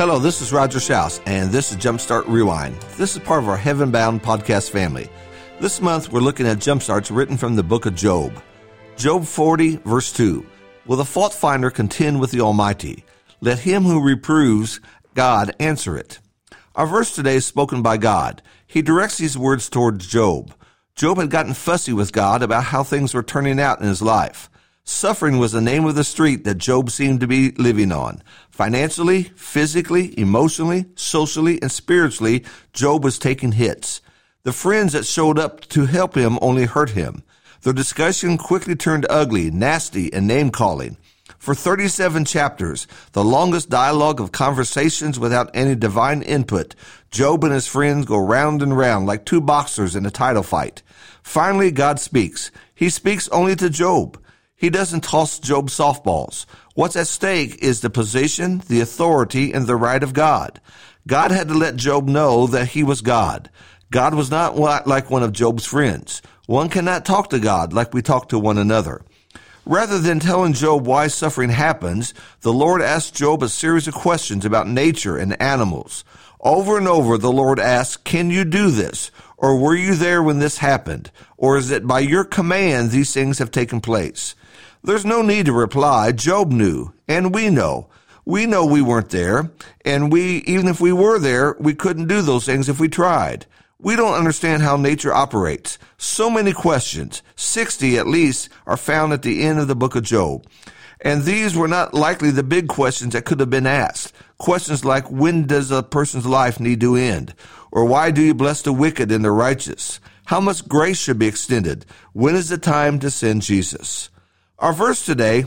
Hello, this is Roger Shouse, and this is Jumpstart Rewind. This is part of our Heaven Bound podcast family. This month, we're looking at jumpstarts written from the book of Job. Job 40, verse 2. Will the fault finder contend with the Almighty? Let him who reproves God answer it. Our verse today is spoken by God. He directs these words towards Job. Job had gotten fussy with God about how things were turning out in his life. Suffering was the name of the street that Job seemed to be living on. Financially, physically, emotionally, socially, and spiritually, Job was taking hits. The friends that showed up to help him only hurt him. The discussion quickly turned ugly, nasty, and name calling. For 37 chapters, the longest dialogue of conversations without any divine input, Job and his friends go round and round like two boxers in a title fight. Finally, God speaks. He speaks only to Job. He doesn't toss Job softballs. What's at stake is the position, the authority, and the right of God. God had to let Job know that he was God. God was not like one of Job's friends. One cannot talk to God like we talk to one another. Rather than telling Job why suffering happens, the Lord asked Job a series of questions about nature and animals. Over and over, the Lord asked, Can you do this? Or were you there when this happened? Or is it by your command these things have taken place? There's no need to reply. Job knew, and we know. We know we weren't there, and we, even if we were there, we couldn't do those things if we tried. We don't understand how nature operates. So many questions, 60 at least, are found at the end of the book of Job. And these were not likely the big questions that could have been asked. Questions like, when does a person's life need to end? Or why do you bless the wicked and the righteous? How much grace should be extended? When is the time to send Jesus? Our verse today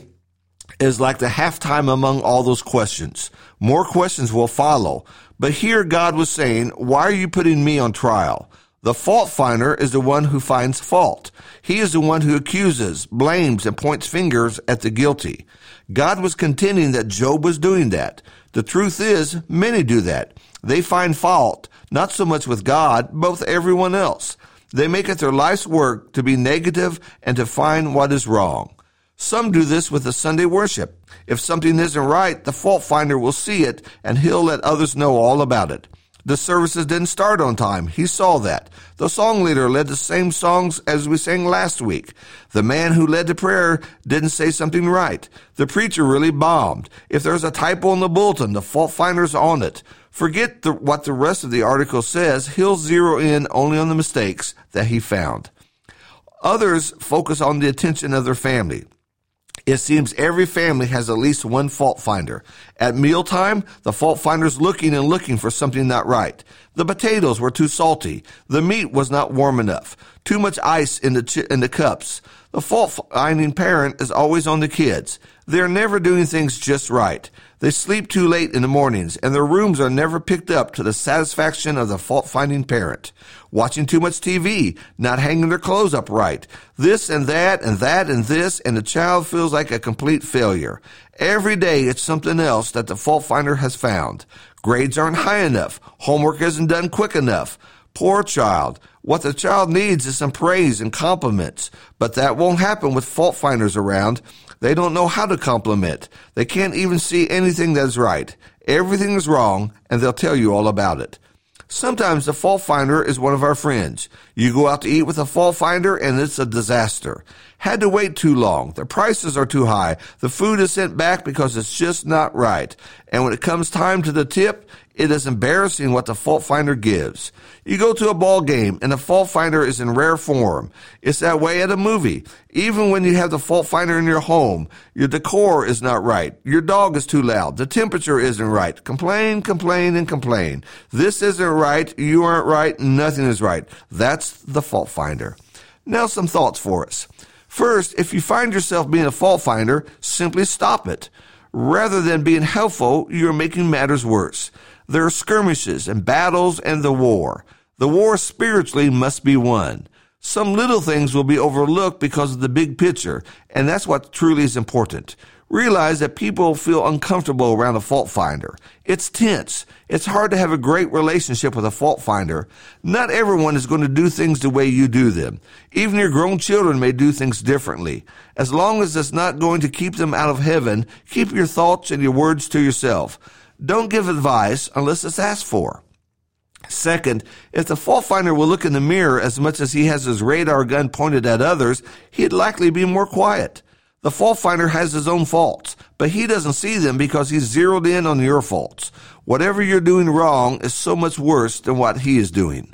is like the halftime among all those questions. More questions will follow. But here God was saying, why are you putting me on trial? The fault finder is the one who finds fault. He is the one who accuses, blames, and points fingers at the guilty. God was contending that Job was doing that. The truth is, many do that. They find fault, not so much with God, but with everyone else. They make it their life's work to be negative and to find what is wrong. Some do this with the Sunday worship. If something isn't right, the fault finder will see it and he'll let others know all about it. The services didn't start on time. He saw that. The song leader led the same songs as we sang last week. The man who led the prayer didn't say something right. The preacher really bombed. If there's a typo in the bulletin, the fault finder's on it. Forget the, what the rest of the article says. He'll zero in only on the mistakes that he found. Others focus on the attention of their family. It seems every family has at least one fault finder. At mealtime, the fault finder's looking and looking for something not right. The potatoes were too salty. The meat was not warm enough. Too much ice in the, ch- in the cups. The fault finding parent is always on the kids. They're never doing things just right. They sleep too late in the mornings, and their rooms are never picked up to the satisfaction of the fault finding parent. Watching too much TV, not hanging their clothes up right, this and that and that and this, and the child feels like a complete failure. Every day it's something else that the fault finder has found. Grades aren't high enough. Homework isn't done quick enough. Poor child. What the child needs is some praise and compliments, but that won't happen with fault finders around. They don't know how to compliment. They can't even see anything that's right. Everything is wrong, and they'll tell you all about it. Sometimes the fault finder is one of our friends. You go out to eat with a fault finder and it's a disaster. Had to wait too long. The prices are too high. The food is sent back because it's just not right. And when it comes time to the tip, it is embarrassing what the fault finder gives. You go to a ball game and the fault finder is in rare form. It's that way at a movie. Even when you have the fault finder in your home, your decor is not right. Your dog is too loud. The temperature isn't right. Complain, complain, and complain. This isn't right. You aren't right. Nothing is right. That's the fault finder. Now some thoughts for us. First, if you find yourself being a fault finder, simply stop it. Rather than being helpful, you're making matters worse. There are skirmishes and battles and the war. The war spiritually must be won. Some little things will be overlooked because of the big picture, and that's what truly is important. Realize that people feel uncomfortable around a fault finder. It's tense. It's hard to have a great relationship with a fault finder. Not everyone is going to do things the way you do them. Even your grown children may do things differently. As long as it's not going to keep them out of heaven, keep your thoughts and your words to yourself. don't give advice unless it's asked for. Second, if the fault finder will look in the mirror as much as he has his radar gun pointed at others, he'd likely be more quiet. The fault finder has his own faults, but he doesn't see them because he's zeroed in on your faults. Whatever you're doing wrong is so much worse than what he is doing.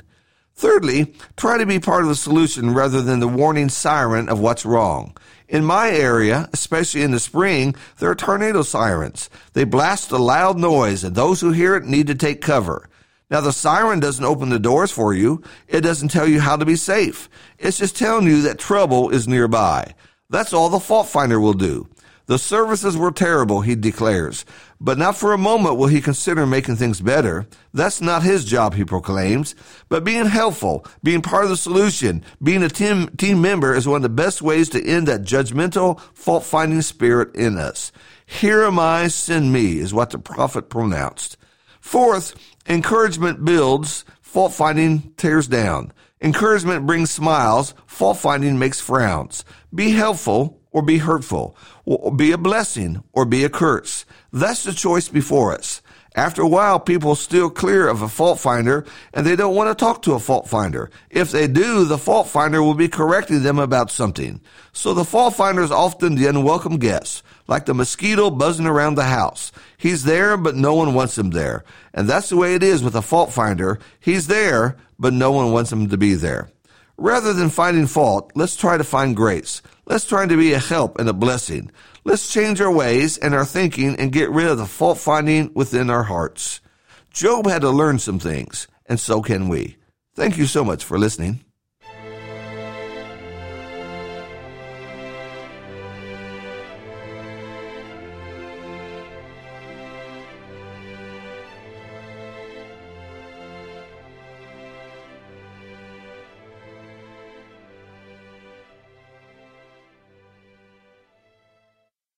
Thirdly, try to be part of the solution rather than the warning siren of what's wrong. In my area, especially in the spring, there are tornado sirens. They blast a loud noise and those who hear it need to take cover. Now the siren doesn't open the doors for you. It doesn't tell you how to be safe. It's just telling you that trouble is nearby. That's all the fault finder will do. The services were terrible, he declares, but not for a moment will he consider making things better. That's not his job, he proclaims. But being helpful, being part of the solution, being a team, team member is one of the best ways to end that judgmental, fault finding spirit in us. Here am I, send me, is what the prophet pronounced. Fourth, encouragement builds, fault finding tears down. Encouragement brings smiles, fault finding makes frowns. Be helpful or be hurtful, be a blessing or be a curse. That's the choice before us. After a while, people steer clear of a fault finder and they don't want to talk to a fault finder. If they do, the fault finder will be correcting them about something. So the fault finder is often the unwelcome guest, like the mosquito buzzing around the house. He's there, but no one wants him there. And that's the way it is with a fault finder. He's there, but no one wants him to be there. Rather than finding fault, let's try to find grace. Let's try to be a help and a blessing. Let's change our ways and our thinking and get rid of the fault finding within our hearts. Job had to learn some things, and so can we. Thank you so much for listening.